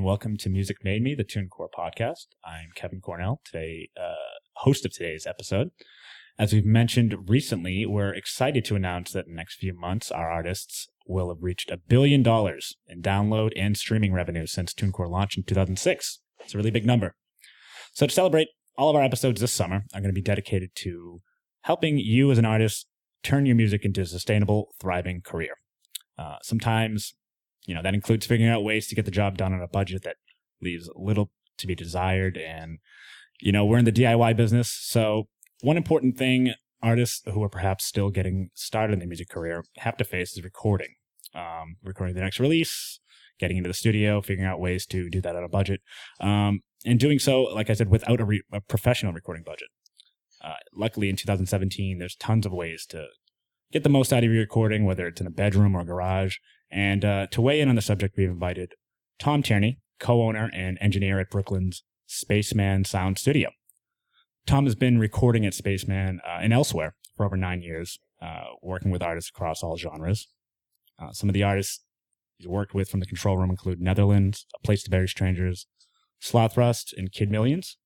and welcome to Music Made Me, the TuneCore podcast. I'm Kevin Cornell, today uh, host of today's episode. As we've mentioned recently, we're excited to announce that in the next few months, our artists will have reached a billion dollars in download and streaming revenue since TuneCore launched in 2006. It's a really big number. So to celebrate, all of our episodes this summer are going to be dedicated to helping you as an artist turn your music into a sustainable, thriving career. Uh, sometimes, you know, that includes figuring out ways to get the job done on a budget that leaves little to be desired. And, you know, we're in the DIY business. So one important thing artists who are perhaps still getting started in their music career have to face is recording. Um, recording the next release, getting into the studio, figuring out ways to do that on a budget, um, and doing so, like I said, without a, re- a professional recording budget. Uh, luckily, in 2017, there's tons of ways to get the most out of your recording, whether it's in a bedroom or a garage. And uh, to weigh in on the subject, we've invited Tom Tierney, co-owner and engineer at Brooklyn's Spaceman Sound Studio. Tom has been recording at Spaceman uh, and elsewhere for over nine years, uh, working with artists across all genres. Uh, some of the artists he's worked with from the control room include Netherlands, A Place to Bury Strangers, Slothrust, and Kid Millions.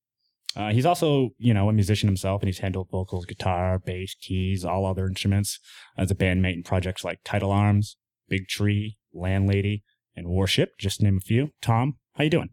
Uh, he's also, you know, a musician himself, and he's handled vocals, guitar, bass, keys, all other instruments as a bandmate in projects like Tidal Arms, Big Tree, Landlady, and Warship, just to name a few. Tom, how you doing?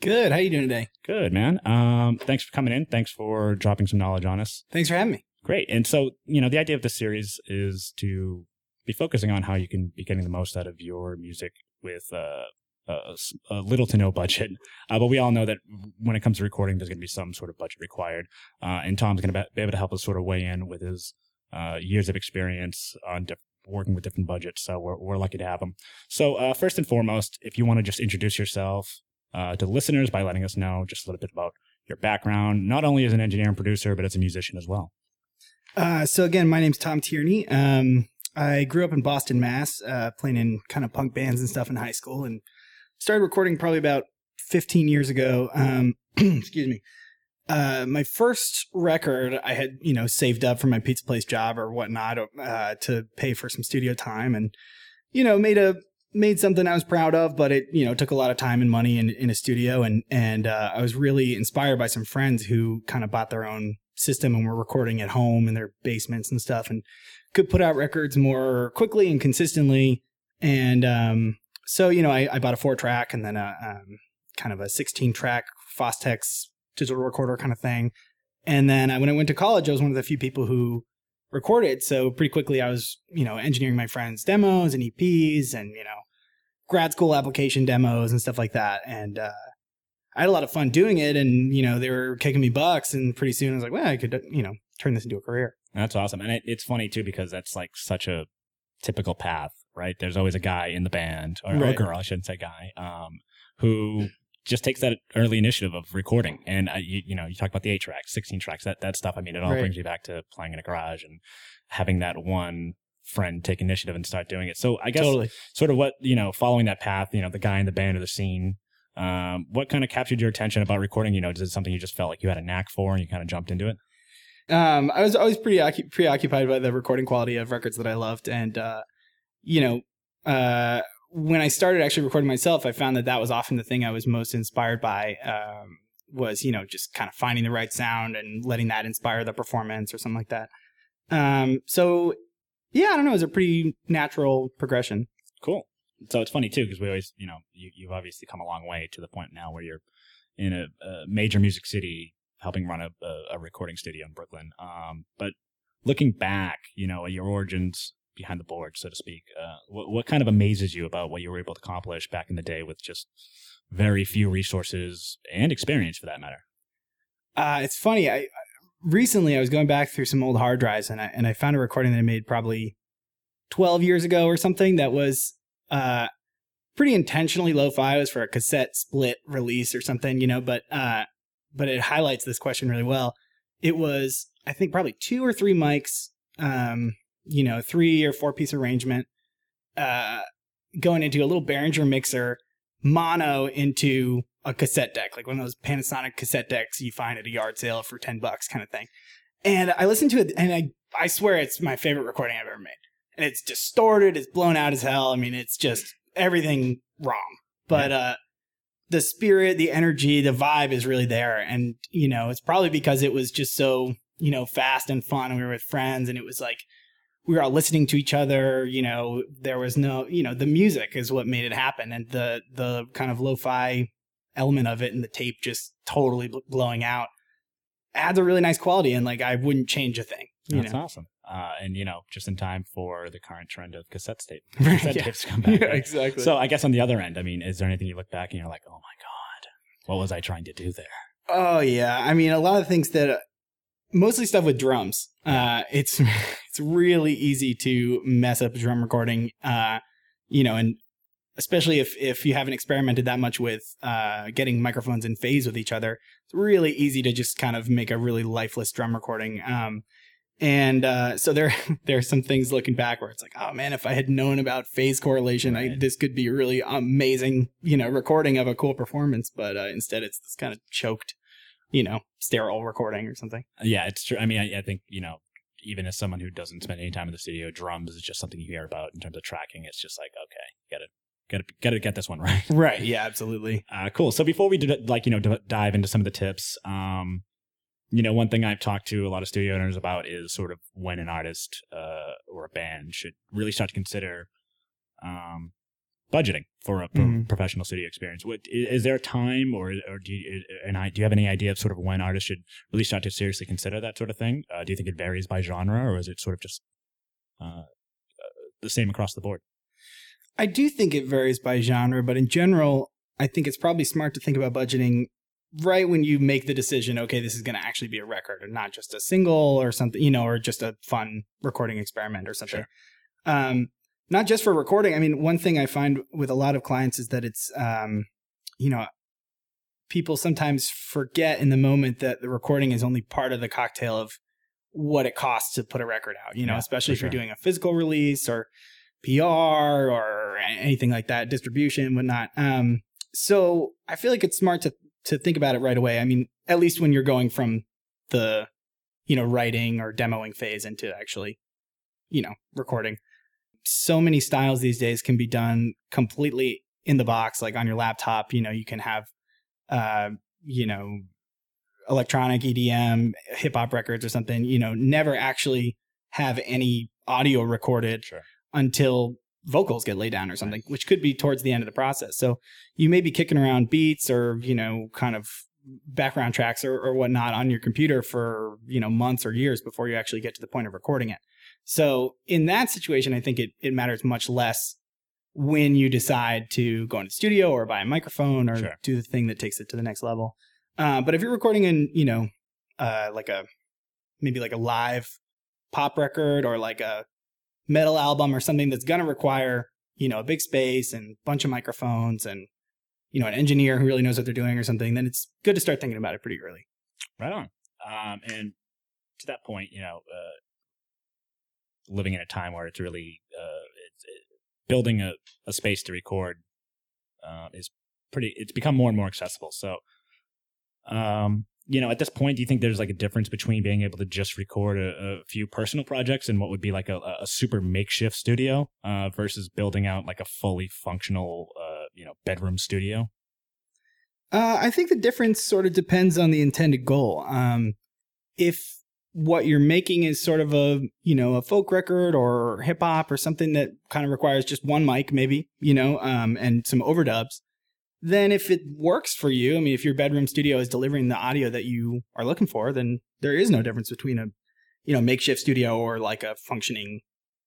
Good. How you doing today? Good, man. Um, thanks for coming in. Thanks for dropping some knowledge on us. Thanks for having me. Great. And so, you know, the idea of this series is to be focusing on how you can be getting the most out of your music with uh, a, a little to no budget. Uh, but we all know that when it comes to recording, there's going to be some sort of budget required. Uh, and Tom's going to be able to help us sort of weigh in with his uh, years of experience on diff- working with different budgets. So we're, we're lucky to have them. So uh, first and foremost, if you want to just introduce yourself uh, to listeners by letting us know just a little bit about your background, not only as an engineer and producer, but as a musician as well. Uh, so again, my name's Tom Tierney. Um, I grew up in Boston, Mass, uh, playing in kind of punk bands and stuff in high school, and started recording probably about 15 years ago. Um, excuse me. Uh, my first record, I had you know saved up for my pizza place job or whatnot uh, to pay for some studio time, and you know made a made something I was proud of, but it you know took a lot of time and money in in a studio, and and uh, I was really inspired by some friends who kind of bought their own system and were recording at home in their basements and stuff, and could put out records more quickly and consistently. And um, so you know, I, I bought a four track and then a um, kind of a sixteen track Fostex digital recorder kind of thing. And then I, when I went to college, I was one of the few people who recorded. So pretty quickly, I was you know engineering my friends' demos and EPs and you know grad school application demos and stuff like that. And uh, I had a lot of fun doing it. And you know they were kicking me bucks. And pretty soon I was like, well, I could you know turn this into a career. That's awesome, and it, it's funny too because that's like such a typical path, right? There's always a guy in the band or, or a girl, I shouldn't say guy, um, who just takes that early initiative of recording. And uh, you, you know, you talk about the eight tracks, sixteen tracks, that that stuff. I mean, it all Right. brings you back to playing in a garage and having that one friend take initiative and start doing it. So I guess Totally. sort of what you know, following that path, you know, the guy in the band or the scene. Um, what kind of captured your attention about recording? You know, is it something you just felt like you had a knack for and you kind of jumped into it? um, I was always pretty occu- preoccupied by the recording quality of records that I loved, and uh, you know, uh, when I started actually recording myself, I found that that was often the thing I was most inspired by. Um, was you know just kind of finding the right sound and letting that inspire the performance or something like that. Um, so yeah, I don't know, it was a pretty natural progression. Cool. So it's funny too because we always, you know, you, you've obviously come a long way to the point now where you're in a, a major music city, helping run a, a, recording studio in Brooklyn. Um, but looking back, you know, your origins behind the board, so to speak, uh, what, what kind of amazes you about what you were able to accomplish back in the day with just very few resources and experience, for that matter? Uh, it's funny. I recently I was going back through some old hard drives and I and I found a recording that I made probably twelve years ago or something that was uh pretty intentionally lo-fi. It was for a cassette split release or something, you know. But uh, but it highlights this question really well. It was I think probably two or three mics, um, you know, three or four piece arrangement, uh, going into a little Behringer mixer, mono into a cassette deck, like one of those Panasonic cassette decks you find at a yard sale for 10 bucks kind of thing. And I listened to it and I, I swear it's my favorite recording I've ever made. And it's distorted, it's blown out as hell. I mean, it's just everything wrong. But, uh, the spirit, the energy, the vibe is really there. And, you know, it's probably because it was just so, you know, fast and fun. And We were with friends and it was like, we were all listening to each other. You know, there was no, you know, the music is what made it happen. And the, the kind of lo-fi element of it and the tape just totally bl- blowing out adds a really nice quality. And like, I wouldn't change a thing. That's know? awesome. Uh, and you know, just in time for the current trend of cassette tape, cassette yeah. tapes to come back. Yeah, right? exactly. So I guess on the other end, I mean, is there anything you look back and you're like, oh my god, what was I trying to do there? Oh yeah, I mean a lot of things that uh, mostly stuff with drums. Uh, it's it's really easy to mess up a drum recording. Uh, you know, and especially if if you haven't experimented that much with uh, getting microphones in phase with each other, it's really easy to just kind of make a really lifeless drum recording. Um, and uh, so there there are some things looking back where it's like, oh man, if I had known about phase correlation, I, this could be a really amazing, you know, recording of a cool performance. But uh, instead, it's this kind of choked you know, sterile recording or something. Yeah, it's true. I mean, I, I think you know, even as someone who doesn't spend any time in the studio, drums is just something you hear about in terms of tracking. It's just like, okay, gotta gotta gotta get this one right. Right. Yeah, absolutely. Uh, cool. So before we do, like you know d- dive into some of the tips, um, you know, one thing I've talked to a lot of studio owners about is sort of when an artist uh, or a band should really start to consider um, budgeting for a Mhm. professional studio experience. What is there a time, or or do you, and I do you have any idea of sort of when artists should really start to seriously consider that sort of thing? Uh, do you think it varies by genre, or is it sort of just uh, uh, the same across the board? I do think it varies by genre, but in general, I think it's probably smart to think about budgeting right when you make the decision, okay, this is going to actually be a record and not just a single or something, you know, or just a fun recording experiment or something. Sure. Um, not just for recording. I mean, one thing I find with a lot of clients is that it's, um, you know, people sometimes forget in the moment that the recording is only part of the cocktail of what it costs to put a record out, you know, Yeah, especially if you're sure. doing a physical release or PR or anything like that, distribution, and whatnot. Um, so I feel like it's smart to to think about it right away. I mean, at least when you're going from the, you know, writing or demoing phase into actually, you know, recording. So many styles these days can be done completely in the box, like on your laptop. You know, you can have, uh, you know, electronic EDM, hip hop records or something. You know, never actually have any audio recorded Sure. until vocals get laid down or something, which could be towards the end of the process. So you may be kicking around beats or, you know, kind of background tracks or, or whatnot on your computer for, you know, months or years before you actually get to the point of recording it. So in that situation, I think it, it matters much less when you decide to go into the studio or buy a microphone or Sure. do the thing that takes it to the next level. Uh, but if you're recording in, you know, uh, like a maybe like a live pop record or like a metal album or something that's going to require, you know, a big space and a bunch of microphones and, you know, an engineer who really knows what they're doing or something, then it's good to start thinking about it pretty early. Right on. Um, and to that point, you know, uh, living in a time where it's really uh, it's, it, building a, a space to record uh, is pretty. It's become more and more accessible. So, um, you know, at this point, do you think there's like a difference between being able to just record a, a few personal projects and what would be like a, a super makeshift studio uh, versus building out like a fully functional, uh, you know, bedroom studio? Uh, I think the difference sort of depends on the intended goal. Um, if what you're making is sort of a you know a folk record or hip hop or something that kind of requires just one mic, maybe you know, um, and some overdubs, then if it works for you, I mean, if your bedroom studio is delivering the audio that you are looking for, then there is no difference between a you know makeshift studio or like a functioning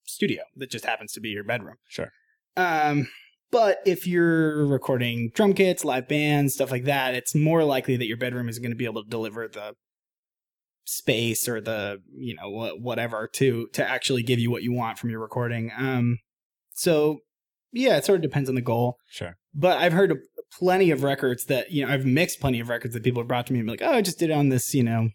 studio that just happens to be your bedroom. Sure. Um, but if you're recording drum kits, live bands, stuff like that, it's more likely that your bedroom is going to be able to deliver the space or the you know whatever to to actually give you what you want from your recording. Um, so yeah, it sort of depends on the goal. Sure. But I've heard plenty of records that you know I've mixed plenty of records that people have brought to me and be like, oh, I just did it on this you know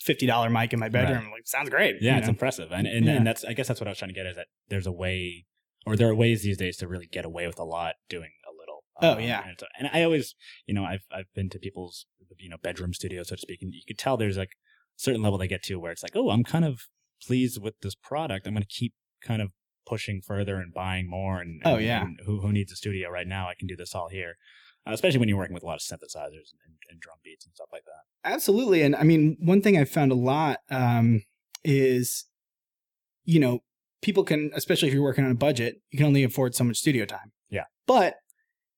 fifty dollar mic in my bedroom. Right. Like, sounds great. Yeah, it's know? impressive, and and, Yeah. and that's I guess that's what I was trying to get is that there's a way, or there are ways these days to really get away with a lot doing a little. Oh, yeah. and, and I always, you know, I've I've been to people's you know bedroom studios so to speak, and you could tell there's like certain level they get to where it's like, oh, I'm kind of pleased with this product. I'm going to keep kind of pushing further and buying more. And, Oh, yeah. and who who needs a studio right now? I can do this all here. uh, especially when you're working with a lot of synthesizers and, and drum beats and stuff like that. Absolutely. And I mean, one thing I've found a lot um, is, you know, people can, especially if you're working on a budget, you can only afford so much studio time. Yeah. But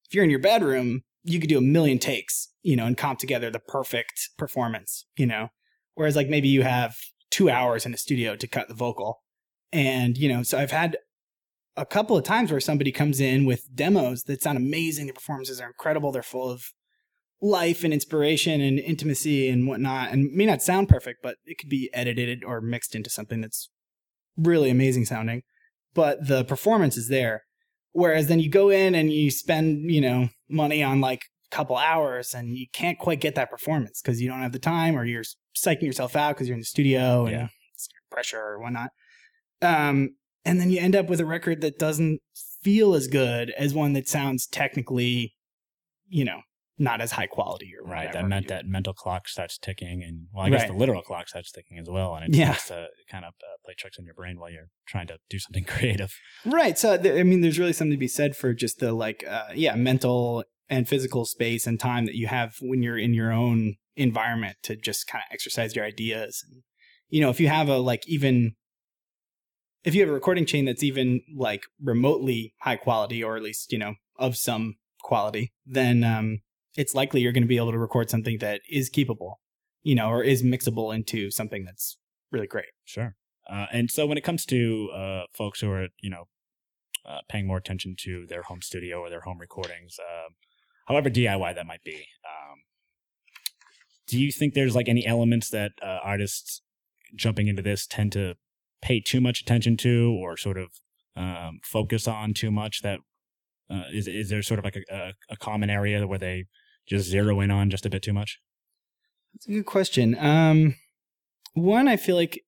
if you're in your bedroom, you could do a million takes, you know, and comp together the perfect performance, you know. Whereas like maybe you have two hours in a studio to cut the vocal. And, you know, so I've had a couple of times where somebody comes in with demos that sound amazing. The performances are incredible. They're full of life and inspiration and intimacy and whatnot. And may not sound perfect, but it could be edited or mixed into something that's really amazing sounding. But the performance is there. Whereas then you go in and you spend, you know, money on like couple hours and you can't quite get that performance because you don't have the time or you're psyching yourself out because you're in the studio and Yeah. it's pressure or whatnot. Um, and then you end up with a record that doesn't feel as good as one that sounds technically, you know, not as high quality or Right. That meant that mental clock starts ticking, and well, I guess Right. the literal clock starts ticking as well, and it Yeah. starts to kind of uh, play tricks on your brain while you're trying to do something creative. Right. So th- I mean, there's really something to be said for just the like, uh, yeah, mental and physical space and time that you have when you're in your own environment to just kind of exercise your ideas. And you know, if you have a like even if you have a recording chain that's even like remotely high quality or at least you know of some quality, then um, it's likely you're going to be able to record something that is keepable, you know, or is mixable into something that's really great. Sure. Uh, and so when it comes to uh, folks who are, you know, uh, paying more attention to their home studio or their home recordings, um, however DIY that might be, um, do you think there's like any elements that uh, artists jumping into this tend to pay too much attention to or sort of um, focus on too much? That uh, is is there sort of like a, a, common area where they just zero in on just a bit too much? That's a good question. Um, one, I feel like.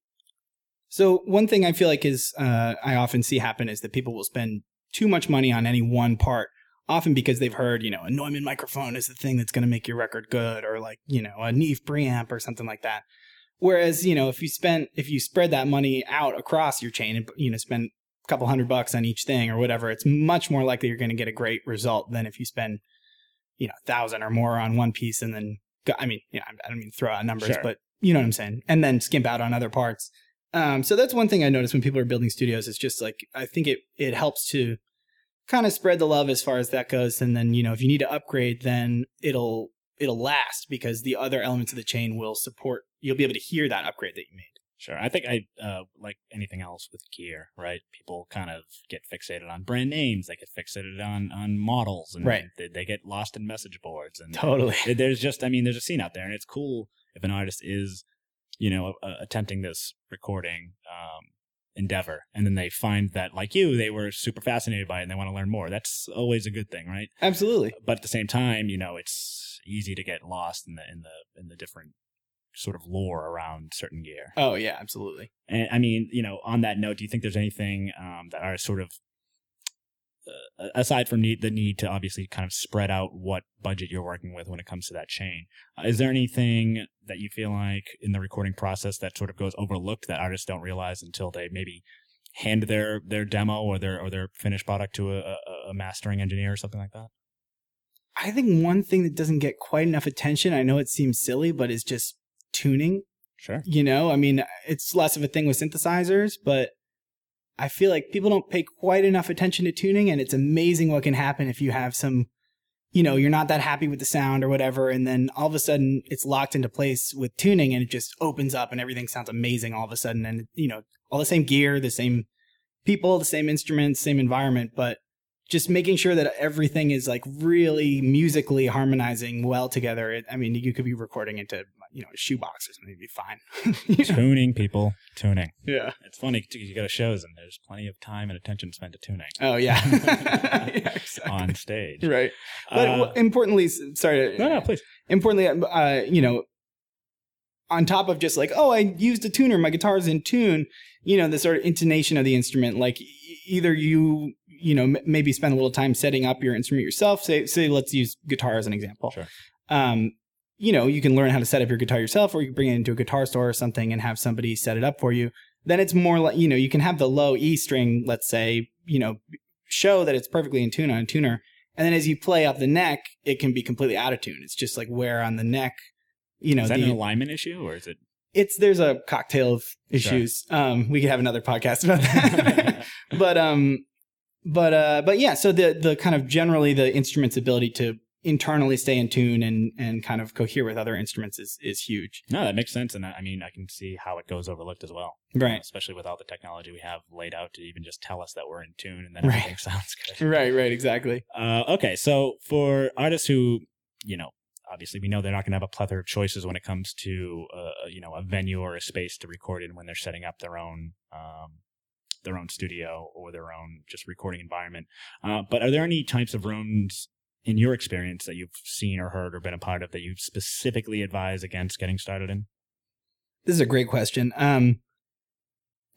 So one thing I feel like is uh, I often see happen is that people will spend too much money on any one part, often because they've heard you know a Neumann microphone is the thing that's going to make your record good, or like you know a Neve preamp or something like that. Whereas you know if you spent, if you spread that money out across your chain and you know spend a couple hundred bucks on each thing or whatever, it's much more likely you're going to get a great result than if you spend you know a thousand or more on one piece and then go, I mean, you know, I don't mean throw out numbers, Sure. but you know what I'm saying, and then skimp out on other parts. Um, so that's one thing I notice when people are building studios. It's just like I think it it helps to kind of spread the love as far as that goes, and then you know if you need to upgrade, then it'll it'll last because the other elements of the chain will support. You'll be able to hear that upgrade that you made. Sure. I think I uh, like anything else with gear, right? People kind of get fixated on brand names. They get fixated on on models, and Right. they, they get lost in message boards. And Totally. there's just, I mean, there's a scene out there, and it's cool if an artist is, you know, uh, attempting this recording um, endeavor, and then they find that, like you, they were super fascinated by it, and they want to learn more. That's always a good thing, right? Absolutely. But at the same time, you know, it's easy to get lost in the in the in the different sort of lore around certain gear. Oh yeah, absolutely. And I mean, you know, on that note, do you think there's anything um, that are sort of aside from need, the need to obviously kind of spread out what budget you're working with when it comes to that chain? Uh, is there anything that you feel like in the recording process that sort of goes overlooked that artists don't realize until they maybe hand their their demo or their or their finished product to a, a, a mastering engineer or something like that? I think one thing that doesn't get quite enough attention. I know it seems silly, but is just tuning. Sure. You know, I mean, it's less of a thing with synthesizers, but I feel like people don't pay quite enough attention to tuning, and it's amazing what can happen if you have some, you know, you're not that happy with the sound or whatever, and then all of a sudden it's locked into place with tuning, and it just opens up, and everything sounds amazing all of a sudden, and you know, all the same gear, the same people, the same instruments, same environment, but just making sure that everything is like really musically harmonizing well together. I mean, you could be recording into you know a shoebox or something, it'd be fine. You know? tuning, people, tuning. Yeah. It's funny too, you go to shows and there's plenty of time and attention spent to tuning Oh yeah. yeah exactly. on stage. Right. But Uh, importantly, sorry. no, no, please. Importantly, uh, you know, on top of just like, oh, I used a tuner, my guitar's in tune. You know, the sort of intonation of the instrument. Like either you, you know, m- maybe spend a little time setting up your instrument yourself. Say, say, let's use guitar as an example. Sure. Um, you know, you can learn how to set up your guitar yourself, or you can bring it into a guitar store or something and have somebody set it up for you. Then it's more like, you know, you can have the low E string, let's say, you know, show that it's perfectly in tune on a tuner. And then as you play up the neck, it can be completely out of tune. It's just like where on the neck, you know, is that the, an alignment issue or is it? it's there's a cocktail of issues. Um, we could have another podcast about that. but um, but uh, but yeah. So the the kind of generally the instrument's ability to internally stay in tune and and kind of cohere with other instruments is is huge. no, that makes sense, and I I mean, I can see how it goes overlooked as well. Right. especially with all the technology we have laid out to even just tell us that we're in tune, and then Right. everything sounds good. Right. Right. Exactly. Uh, okay, so for artists who, you know, obviously we know they're not going to have a plethora of choices when it comes to, uh, you know, a venue or a space to record in when they're setting up their own, um, their own studio or their own just recording environment. Uh, but are there any types of rooms in your experience that you've seen or heard or been a part of that you specifically advise against getting started in? This is a great question. Um,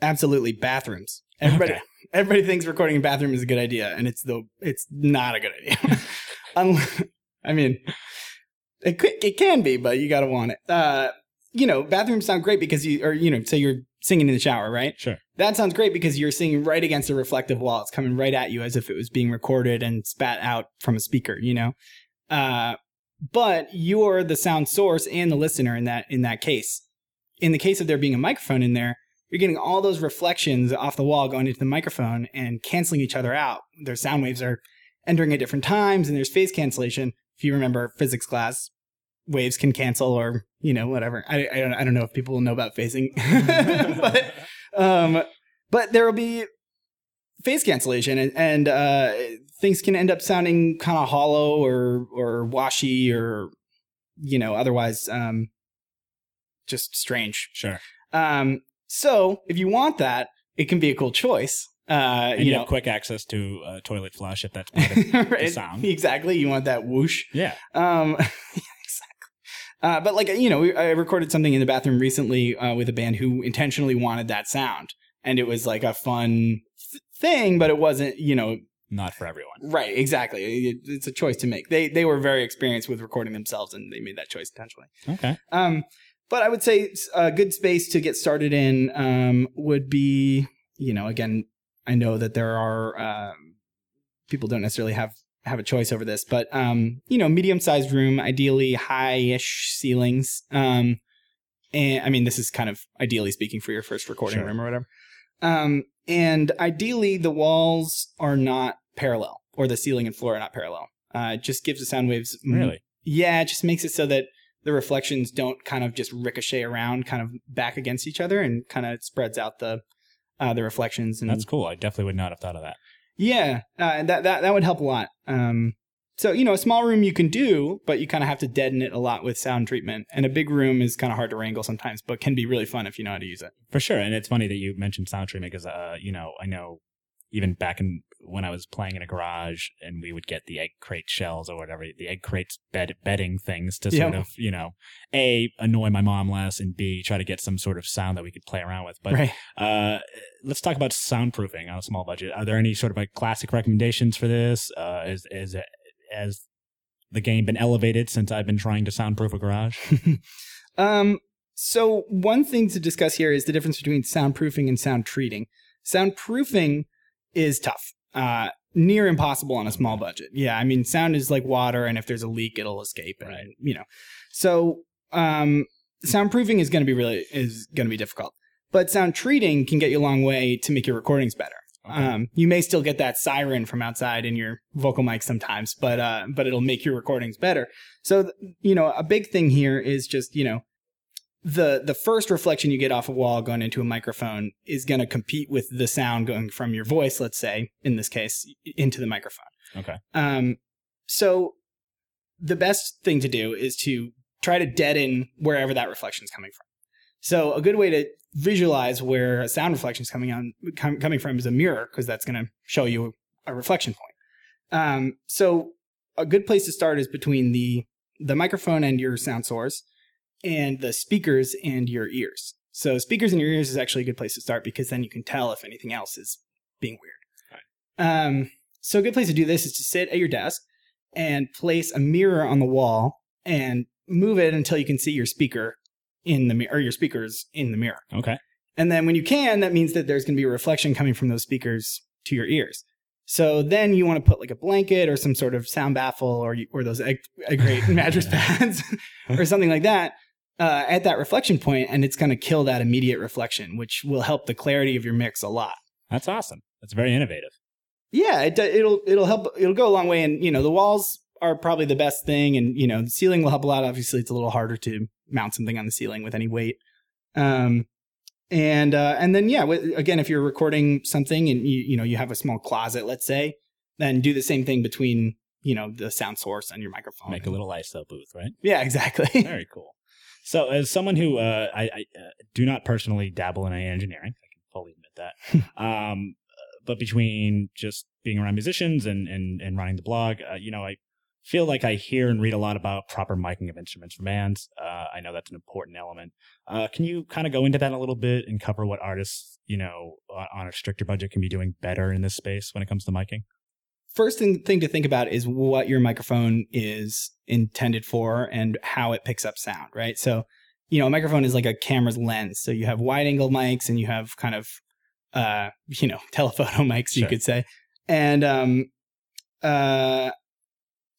absolutely, bathrooms. Everybody, Okay. everybody thinks recording in a bathroom is a good idea, and it's the it's not a good idea. Unless, I mean, it could, it can be, but you got to want it. Uh, you know, bathrooms sound great because you or you know, say you're singing in the shower, right? Sure. That sounds great because you're singing right against a reflective wall. It's coming right at you as if it was being recorded and spat out from a speaker, you know? Uh, but you're the sound source and the listener in that in that case. In the case of there being a microphone in there, you're getting all those reflections off the wall going into the microphone and canceling each other out. Their sound waves are entering at different times and there's phase cancellation. If you remember physics class, waves can cancel or, you know, whatever. I, I don't I don't know if people will know about phasing. but um, but there will be phase cancellation, and, and uh, things can end up sounding kind of hollow or or washy or you know otherwise um, just strange. Sure. Um, so if you want that, it can be a cool choice. Uh, And you you know, have quick access to a toilet flush if that's part of right? sound. exactly. You want that whoosh. Yeah. Um. Uh, but like you know, I recorded something in the bathroom recently uh, with a band who intentionally wanted that sound, and it was like a fun th- thing, but it wasn't. You know, Not for everyone. right? Exactly. It, it's a choice to make. They they were very experienced with recording themselves, and they made that choice intentionally. Okay. Um, but I would say a good space to get started in um, would be, you know, again, I know that there are um, people don't necessarily have have a choice over this, but um, you know, medium sized room, ideally high ish ceilings. Um, and I mean, this is kind of ideally speaking for your first recording Sure. room or whatever. Um, and ideally, the walls are not parallel, or the ceiling and floor are not parallel. Uh, it just gives the sound waves Really? yeah, it just makes it so that the reflections don't kind of just ricochet around, kind of back against each other, and kind of spreads out the uh, the reflections. And That's cool. I definitely would not have thought of that. Yeah, uh, that that that would help a lot. Um, so you know, a small room you can do, but you kind of have to deaden it a lot with sound treatment. And a big room is kind of hard to wrangle sometimes, but can be really fun if you know how to use it. For sure. And it's funny that you mentioned sound treatment because, uh, you know, I know even back in when I was playing in a garage and we would get the egg crate shells or whatever, the egg crates bed bedding things to sort Yeah. of, you know, A, annoy my mom less and B, try to get some sort of sound that we could play around with. But right. uh, let's talk about soundproofing on a small budget. Are there any sort of like classic recommendations for this? Uh, is, is, has the game been elevated since I've been trying to soundproof a garage? Um, so one thing to discuss here is the difference between soundproofing and sound treating. Soundproofing is tough. Uh, near impossible on a small budget. Yeah, I mean, sound is like water, and if there's a leak, it'll escape. And, Right. You know, so um, soundproofing is going to be really is going to be difficult. But sound treating can get you a long way to make your recordings better. Okay. Um, you may still get that siren from outside in your vocal mic sometimes, but uh, but it'll make your recordings better. So th- you know, a big thing here is just you know, the the first reflection you get off a wall going into a microphone is going to compete with the sound going from your voice, let's say in this case, into the microphone. Okay. Um, so the best thing to do is to try to deaden wherever that reflection is coming from. So a good way to visualize where a sound reflection is coming on com- coming from is a mirror because that's going to show you a reflection point. Um, so a good place to start is between the the microphone and your sound source, and the speakers and your ears. So speakers and your ears is actually a good place to start because then you can tell if anything else is being weird. Um, so a good place to do this is to sit at your desk and place a mirror on the wall and move it until you can see your speaker in the mirror or your speakers in the mirror. Okay. And then when you can, that means that there's going to be a reflection coming from those speakers to your ears. So then you want to put like a blanket or some sort of sound baffle or or those egg, egg crate mattress pads or something like that uh, at that reflection point, and it's going to kill that immediate reflection, which will help the clarity of your mix a lot. That's awesome. That's very innovative. Yeah, it, it'll it'll help. It'll go a long way, and you know the walls are probably the best thing, and you know the ceiling will help a lot. Obviously, it's a little harder to mount something on the ceiling with any weight. Um, and uh, and then yeah, again, if you're recording something and you you know you have a small closet, let's say, then do the same thing between you know the sound source and your microphone. Make a little ISO booth, right? Yeah, exactly. Very cool. So, as someone who uh, I, I uh, do not personally dabble in any engineering, I can fully admit that. um, but between just being around musicians and and, and running the blog, uh, you know, I feel like I hear and read a lot about proper miking of instruments for bands. Uh, I know that's an important element. Uh, can you kind of go into that a little bit and cover what artists, you know, on a stricter budget can be doing better in this space when it comes to miking? First thing, thing to think about is what your microphone is intended for and how it picks up sound, right? So, you know, a microphone is like a camera's lens. So you have wide angle mics and you have kind of, uh, you know, telephoto mics, you could say. And, um, uh,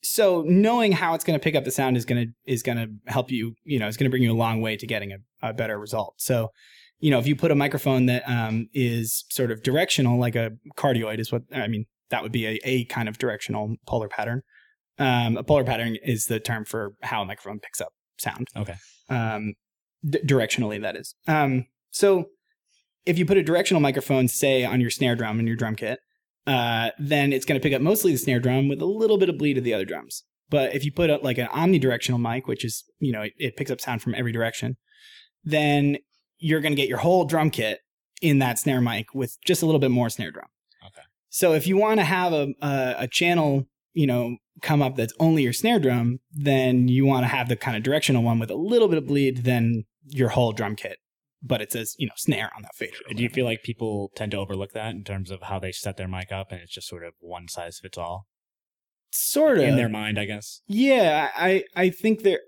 so knowing how it's going to pick up the sound is going to is going to help you you know it's going to bring you a long way to getting a, a better result so you know if you put a microphone that um, is sort of directional like a cardioid is what i mean that would be a, a kind of directional polar pattern um, a polar pattern is the term for how a microphone picks up sound Okay. um, d- directionally that is um, so if you put a directional microphone say on your snare drum in your drum kit uh, then it's going to pick up mostly the snare drum with a little bit of bleed of the other drums. But if you put up like an omnidirectional mic, which is, you know, it, it picks up sound from every direction, then you're going to get your whole drum kit in that snare mic with just a little bit more snare drum. So if you want to have a, a, a channel, you know, come up that's only your snare drum, then you want to have the kind of directional one with a little bit of bleed than your whole drum kit. But it says, you know, snare on that fader. Do you feel like people tend to overlook that in terms of how they set their mic up and it's just sort of one size fits all sort of in their mind, I guess? Yeah, I I think there.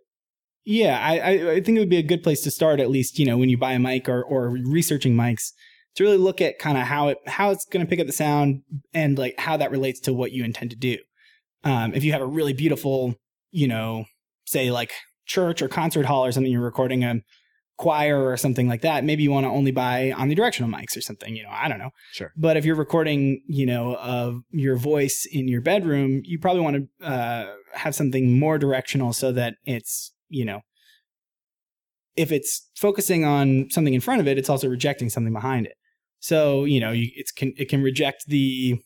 Yeah, I I I think it would be a good place to start at least. You know, when you buy a mic or or researching mics, to really look at kind of how it how it's going to pick up the sound and like how that relates to what you intend to do. Um, if you have a really beautiful, you know, say like church or concert hall or something, you're recording a choir or something like that. Maybe you want to only buy omnidirectional mics or something. You know, I don't know. Sure. But if you're recording, you know, of your voice in your bedroom, you probably want to uh, have something more directional so that it's, you know, if it's focusing on something in front of it, it's also rejecting something behind it. So you know, you, it's can it can reject the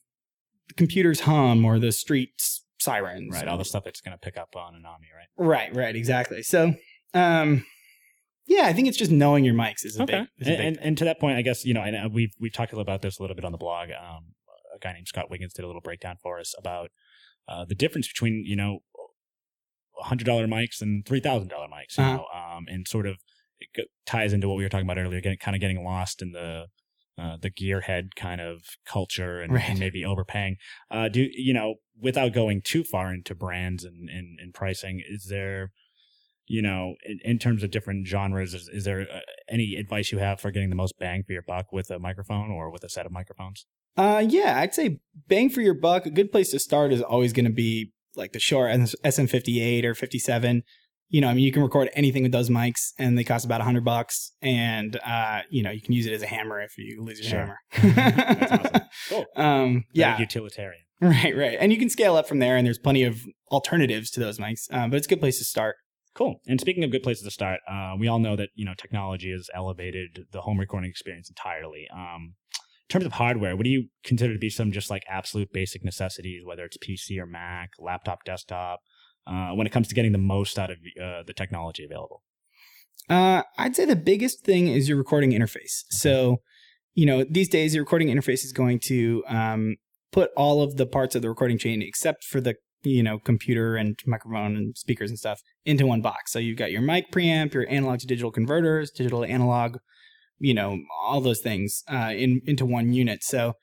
computer's hum or the street's sirens. Right. All the stuff that's going to pick up on an Omni, right? Right, right, exactly. So, um, yeah, I think it's just knowing your mics is a Okay. big, is a And, big and, and to that point, I guess, you know, and uh, we've, we've talked about this a little bit on the blog. Um, a guy named Scott Wiggins did a little breakdown for us about uh, the difference between, you know, $100 mics and $3,000 mics, you Uh-huh. know, um, and sort of it ties into what we were talking about earlier, getting, kind of getting lost in the, uh, the gearhead kind of culture and, Right. and maybe overpaying. Uh, do you know, without going too far into brands and, and, and pricing, is there, you know, in, in terms of different genres, is, is there uh, any advice you have for getting the most bang for your buck with a microphone or with a set of microphones? Uh, yeah, I'd say bang for your buck. A good place to start is always going to be like the Shure SM58 or 57. You know, I mean, you can record anything with those mics, and they cost about a hundred bucks. And uh, you know, you can use it as a hammer if you lose your Sure. hammer. That's awesome. Cool. Um, Very yeah, utilitarian. right, right. And you can scale up from there, and there's plenty of alternatives to those mics. Um, but it's a good place to start. Cool. And speaking of good places to start, uh, we all know that you know technology has elevated the home recording experience entirely. Um, in terms of hardware, what do you consider to be some just like absolute basic necessities, whether it's PC or Mac, laptop, desktop, uh, when it comes to getting the most out of uh, the technology available? Uh, I'd say the biggest thing is your recording interface. So, you know, these days your recording interface is going to um, put all of the parts of the recording chain, except for the you know computer and microphone and speakers and stuff, into one box. So you've got your mic preamp, your analog to digital converters, digital to analog, you know, all those things uh, in into one unit. So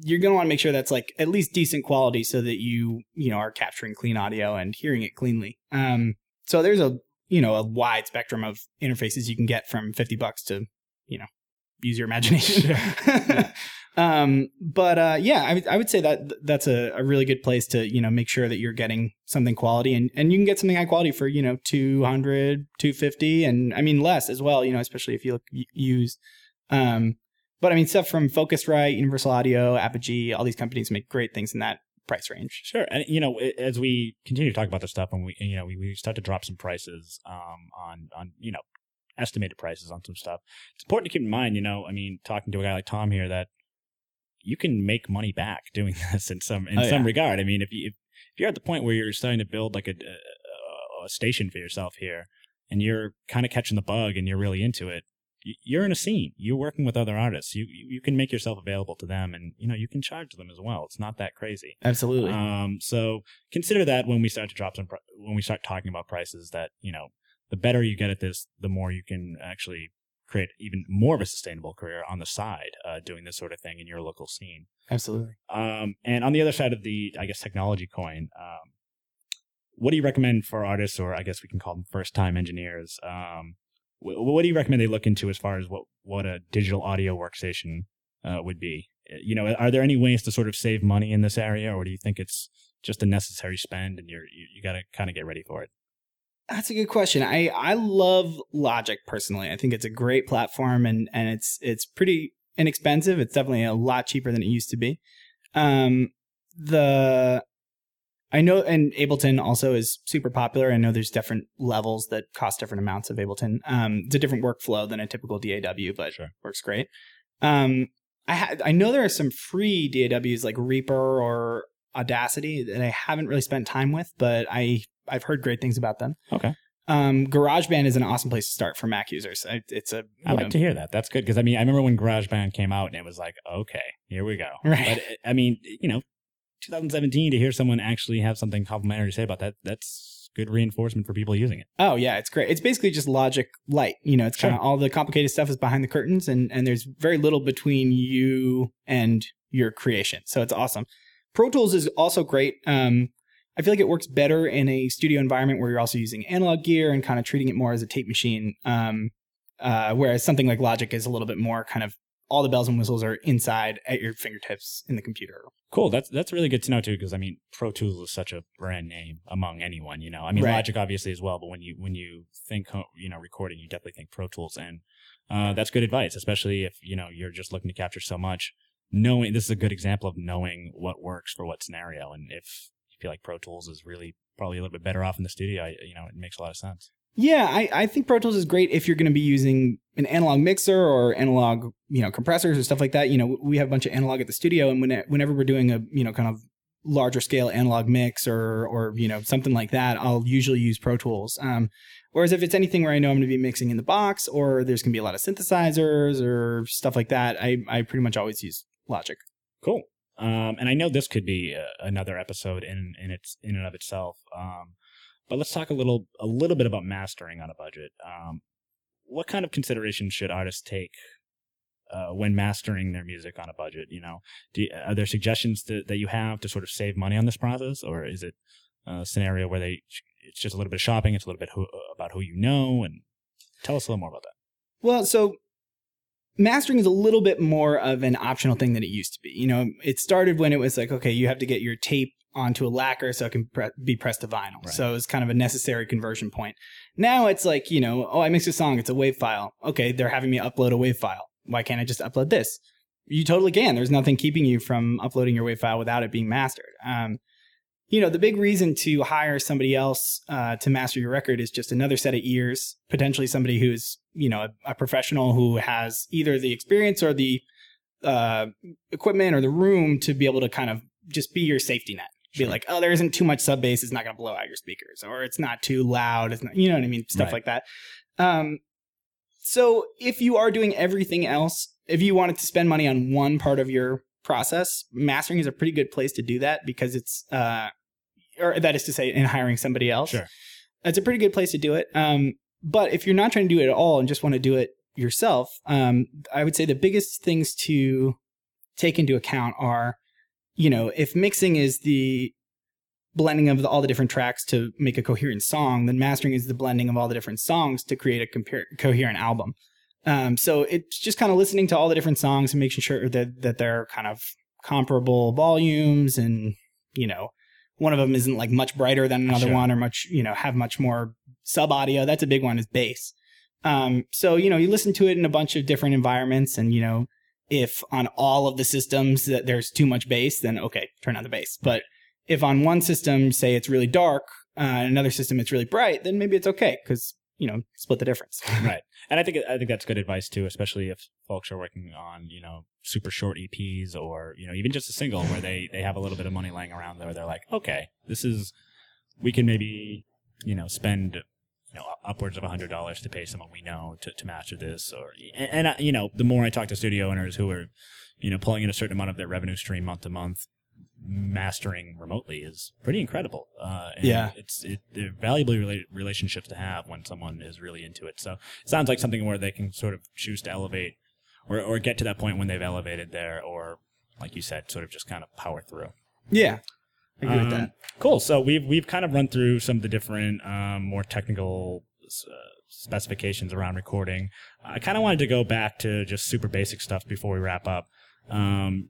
you're going to want to make sure that's like at least decent quality, so that you you know are capturing clean audio and hearing it cleanly. Um, so there's a you know a wide spectrum of interfaces you can get from 50 bucks to you know use your imagination. um, but uh, yeah, I, would- say that that's a, a really good place to you know make sure that you're getting something quality, and and you can get something high quality for you know 200, 250, and I mean less as well. You know, especially if you look used. Um, but I mean stuff from Focusrite, Universal Audio, Apogee, all these companies make great things in that price range. Sure, and you know, as we continue to talk about this stuff, and we, you know, we, we start to drop some prices um, on on you know estimated prices on some stuff. It's important to keep in mind, you know, I mean, talking to a guy like Tom here, that you can make money back doing this in some in Oh, some yeah. regard. I mean, if you if, you're at the point where you're starting to build like a, a, a station for yourself here, and you're kind of catching the bug, and you're really into it. You're in a scene. You're working with other artists. You you can make yourself available to them, and you know you can charge them as well. It's not that crazy. Absolutely. Um, so consider that when we start to drop some, pri- when we start talking about prices, that you know, the better you get at this, the more you can actually create even more of a sustainable career on the side, uh, doing this sort of thing in your local scene. Absolutely. Um, and on the other side of the, I guess, technology coin, um, what do you recommend for artists, or I guess we can call them first-time engineers? Um, what do you recommend they look into as far as what what a digital audio workstation uh, would be? Uh, You know, are there any ways to sort of save money in this area, or do you think it's just a necessary spend and you're you, you got to kind of get ready for it? That's a good question. I I love Logic personally. I think it's a great platform and and it's it's pretty inexpensive. It's definitely a lot cheaper than it used to be. Um the I know and Ableton also is super popular. I know there's different levels that cost different amounts of Ableton. Um it's a different workflow than a typical DAW, but Sure. works great. Um I ha- I know there are some free DAWs like Reaper or Audacity that I haven't really spent time with, but I I've heard great things about them. Okay. Um, GarageBand is an awesome place to start for Mac users. I, it's a I like know, to hear that. That's good because I mean I remember when GarageBand came out and it was like, okay, here we go. Right. But I mean, you know, 2017 to hear someone actually have something complimentary to say about that, that's good reinforcement for people using it. Oh yeah, it's great. It's basically just Logic Light. You know, it's kind of all the complicated stuff is behind the curtains, and and there's very little between you and your creation. So it's awesome. Pro Tools is also great. Um, I feel like it works better in a studio environment where you're also using analog gear and kind of treating it more as a tape machine. Um, uh, whereas something like Logic is a little bit more kind of all the bells and whistles are inside at your fingertips in the computer. Cool. That's that's really good to know too, because I mean, Pro Tools is such a brand name among anyone. You know, I mean, Right. Logic obviously as well, but when you when you think you know recording, you definitely think Pro Tools, and uh, that's good advice, especially if you know you're just looking to capture so much. Knowing this is a good example of knowing what works for what scenario, and if you feel like Pro Tools is really probably a little bit better off in the studio, I, you know, it makes a lot of sense. Yeah, I, I think Pro Tools is great if you're going to be using an analog mixer or analog, you know, compressors or stuff like that. You know, we have a bunch of analog at the studio, and when, whenever we're doing a, you know, kind of larger scale analog mix or or you know something like that, I'll usually use Pro Tools. Um, whereas if it's anything where I know I'm going to be mixing in the box or there's going to be a lot of synthesizers or stuff like that, I I pretty much always use Logic. Cool. Um, and I know this could be uh, another episode in in its in and of itself. Um, but let's talk a little a little bit about mastering on a budget. Um, what kind of considerations should artists take uh, when mastering their music on a budget? You know, you, are there suggestions to, that you have to sort of save money on this process, or is it a scenario where they it's just a little bit of shopping, it's a little bit who, about who you know, and tell us a little more about that. Well, so mastering is a little bit more of an optional thing than it used to be. You know, it started when it was like, okay, you have to get your tape onto a lacquer so it can pre- be pressed to vinyl. Right. So it was kind of a necessary conversion point. Now it's like, you know, oh, I mixed a song, it's a wave file. Okay, they're having me upload a wave file. Why can't I just upload this? You totally can. There's nothing keeping you from uploading your wave file without it being mastered. Um, you know, the big reason to hire somebody else uh, to master your record is just another set of ears, potentially somebody who's, you know, a, a professional who has either the experience or the uh, equipment or the room to be able to kind of just be your safety net. Be like, oh, there isn't too much sub bass; it's not going to blow out your speakers, or it's not too loud. It's not, you know what I mean, stuff Right. like that. Um, so if you are doing everything else, if you wanted to spend money on one part of your process, mastering is a pretty good place to do that because it's, uh, or that is to say, in hiring somebody else. Sure. It's a pretty good place to do it. Um, but if you're not trying to do it at all and just want to do it yourself, um, I would say the biggest things to take into account are, you know, if mixing is the blending of the, all the different tracks to make a coherent song, then mastering is the blending of all the different songs to create a compar- coherent album. Um, so it's just kind of listening to all the different songs and making sure that that they're kind of comparable volumes and you know one of them isn't like much brighter than another Sure. one or much you know have much more sub audio. That's a big one is bass. Um, so you know you listen to it in a bunch of different environments and you know if on all of the systems that there's too much bass, then okay, turn on the bass. But if on one system, say it's really dark, uh, another system it's really bright, then maybe it's okay because you know split the difference. right. And I think I think that's good advice too, especially if folks are working on you know super short EPs or you know even just a single where they they have a little bit of money laying around there. They're like, okay, this is we can maybe you know spend you know upwards of a hundred dollars to pay someone we know to, to master this or and, and you know the more I talk to studio owners who are you know pulling in a certain amount of their revenue stream month to month mastering remotely is pretty incredible. Uh, and Yeah. it's it, they're valuable rela- relationships to have when someone is really into it. So it sounds like something where they can sort of choose to elevate or or get to that point when they've elevated there, or like you said, sort of just kind of power through. yeah, Agree with Um, that. Cool. So we've we've kind of run through some of the different um, more technical uh, specifications around recording. I kind of wanted to go back to just super basic stuff before we wrap up. Um,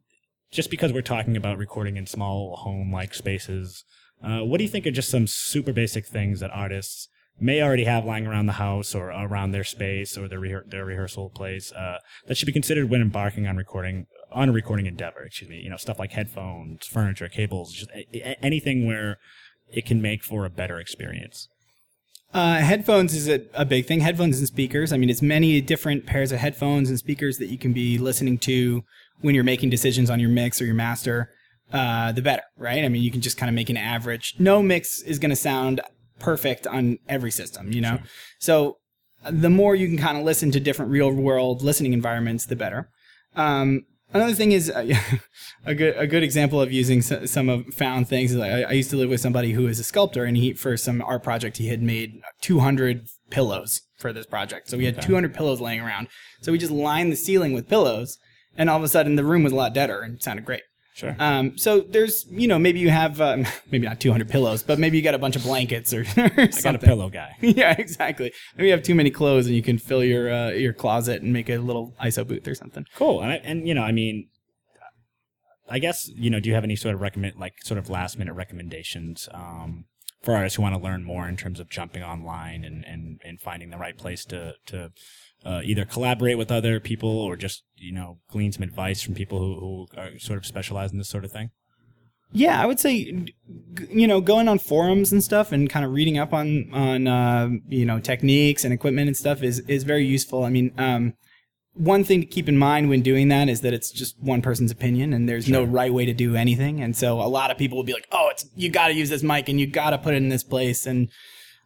just because we're talking about recording in small home-like spaces, uh, what do you think are just some super basic things that artists may already have lying around the house or around their space or their their rehearsal place uh, that should be considered when embarking on recording on a recording endeavor? Excuse me. You know, stuff like headphones, furniture, cables, just a- a- anything where it can make for a better experience. Uh, headphones is a, a big thing. Headphones and speakers. I mean, it's many different pairs of headphones and speakers that you can be listening to when you're making decisions on your mix or your master. Uh, the better, right? I mean, you can just kind of make an average. No mix is going to sound perfect on every system, you know? So uh, the more you can kind of listen to different real world listening environments, the better. Um, another thing is uh, a good a good example of using s- some of found things is I, I used to live with somebody who is a sculptor, and he for some art project he had made 200 pillows for this project. So we had 200 pillows laying around. So we just lined the ceiling with pillows, and all of a sudden the room was a lot deader and sounded great. Sure. Um, so there's, you know, maybe you have, um, maybe not 200 pillows, but maybe you got a bunch of blankets or, or I got a pillow guy. yeah, exactly. Maybe you have too many clothes and you can fill your uh, your closet and make a little ISO booth or something. Cool. And, I, and you know, I mean, I guess you know, do you have any sort of recommend like sort of last minute recommendations um, for artists who want to learn more in terms of jumping online and and, and finding the right place to to uh, either collaborate with other people or just you know glean some advice from people who who are sort of specialize in this sort of thing. Yeah, I would say, you know, going on forums and stuff and kind of reading up on on uh, you know techniques and equipment and stuff is is very useful. I mean, um, one thing to keep in mind when doing that is that it's just one person's opinion and there's no right way to do anything. And so a lot of people will be like, "Oh, it's you got to use this mic and you got to put it in this place." And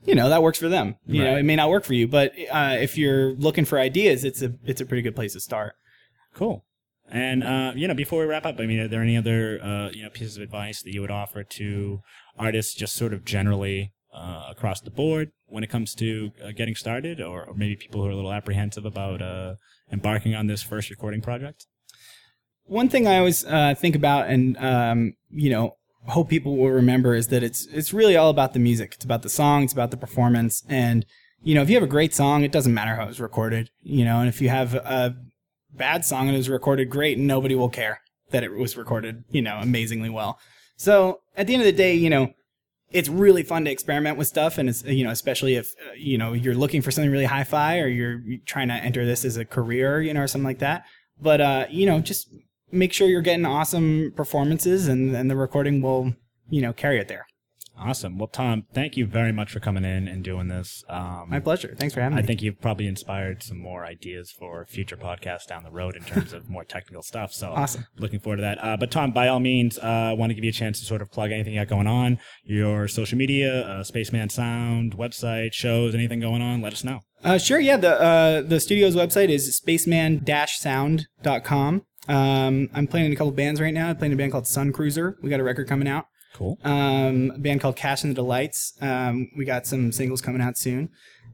you know that works for them. You know, it may not work for you, but uh, if you're looking for ideas, it's a it's a pretty good place to start. Cool. And uh, you know, before we wrap up, I mean, are there any other uh, you know pieces of advice that you would offer to artists, just sort of generally uh, across the board, when it comes to uh, getting started, or, or maybe people who are a little apprehensive about uh, embarking on this first recording project? one thing I always uh, think about and um, you know hope people will remember is that it's it's really all about the music. It's about the song. It's about the performance. And you know, if you have a great song, it doesn't matter how it was recorded. You know, and if you have a bad song and it was recorded great, nobody will care that it was recorded. You know, amazingly well. So at the end of the day, you know. It's really fun to experiment with stuff, and it's you know especially if uh, you know you're looking for something really hi-fi or you're trying to enter this as a career, you know, or something like that. But uh, you know, just make sure you're getting awesome performances and, and the recording will you know carry it there Awesome. Well, Tom, thank you very much for coming in and doing this. Um, my pleasure thanks for having I me I think you've probably inspired some more ideas for future podcasts down the road in terms of more technical stuff. So Awesome. looking forward to that. Uh, but Tom, by all means, uh, I want to give you a chance to sort of plug anything you got going on, your social media, uh, Spaceman Sound, website, shows, anything going on. Let us know. uh, sure yeah the uh, the studio's website is spaceman-sound.com um, i'm playing in a couple bands right now i'm playing in a band called sun cruiser we got a record coming out Cool. um, a band called cash and the delights um, we got some singles coming out soon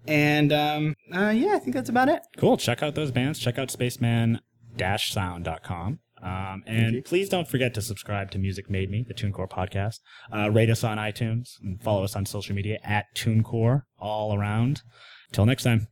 and um, uh, yeah i think that's about it Cool. Check out those bands. Check out spaceman-sound.com. Um, and please don't forget to subscribe to Music Made Me, the TuneCore podcast. Uh, rate us on iTunes and follow us on social media at TuneCore all around. Till next time.